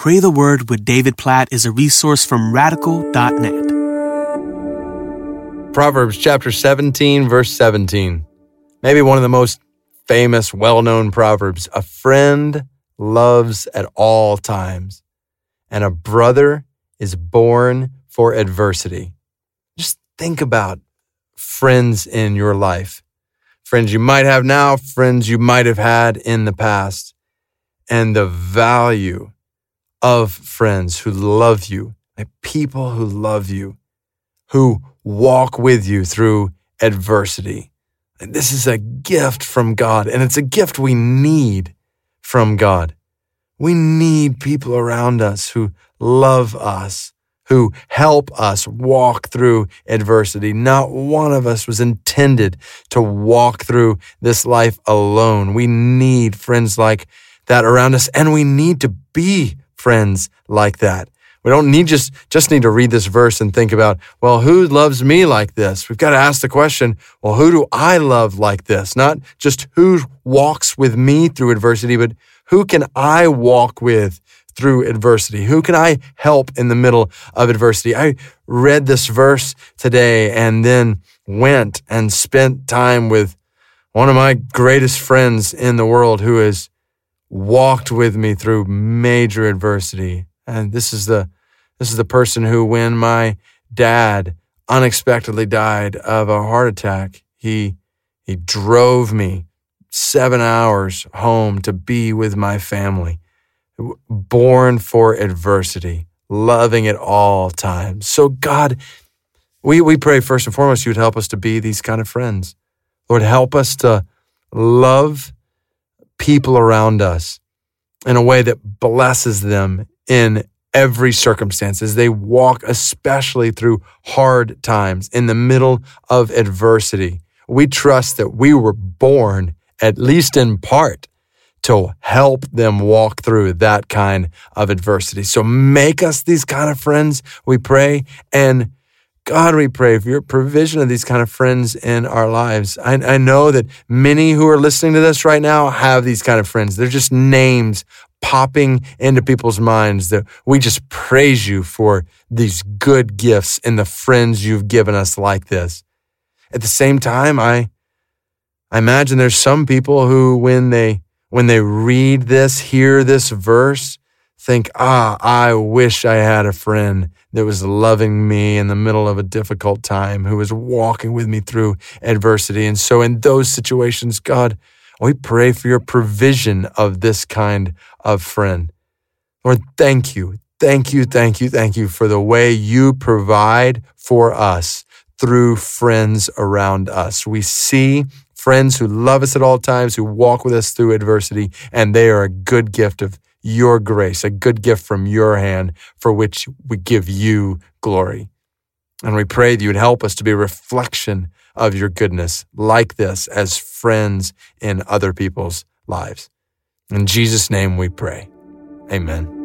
Pray the Word with David Platt is a resource from radical.net. Proverbs chapter 17, verse 17. Maybe one of the most famous, well known proverbs. A friend loves at all times, and a brother is born for adversity. Just think about friends in your life. Friends you might have now, friends you might have had in the past, and the value of friends who love you, like people who love you, who walk with you through adversity. This is a gift from God, and it's a gift we need from God. We need people around us who love us, who help us walk through adversity. Not one of us was intended to walk through this life alone. We need friends like that around us, and we need to be friends like that. We don't need just just need to read this verse and think about, well, who loves me like this? We've got to ask the question, well, who do I love like this? Not just who walks with me through adversity, but who can I walk with through adversity? Who can I help in the middle of adversity? I read this verse today and then went and spent time with one of my greatest friends in the world who has walked with me through major adversity. And this is the this is the person who when my dad unexpectedly died of a heart attack, he he drove me 7 hours home to be with my family. Born for adversity, loving at all times. So God, we we pray first and foremost you would help us to be these kind of friends. Lord, help us to love people around us in a way that blesses them in every circumstance as they walk, especially through hard times in the middle of adversity. We trust that we were born, at least in part, to help them walk through that kind of adversity. So make us these kind of friends, we pray, and God, we pray for your provision of these kind of friends in our lives. I, I, know that many who are listening to this right now have these kind of friends. They're just names popping into people's minds that we just praise you for these good gifts and the friends you've given us like this. At the same time, I, I imagine there's some people who, when they, when they read this, hear this verse, think, ah, I wish I had a friend that was loving me in the middle of a difficult time, who was walking with me through adversity. And so in those situations, God, we pray for your provision of this kind of friend. Lord, thank you. Thank you, thank you, thank you for the way you provide for us through friends around us. We see friends who love us at all times, who walk with us through adversity, and they are a good gift of your grace, a good gift from your hand for which we give you glory. And we pray that you would help us to be a reflection of your goodness like this as friends in other people's lives. In Jesus' name we pray. Amen.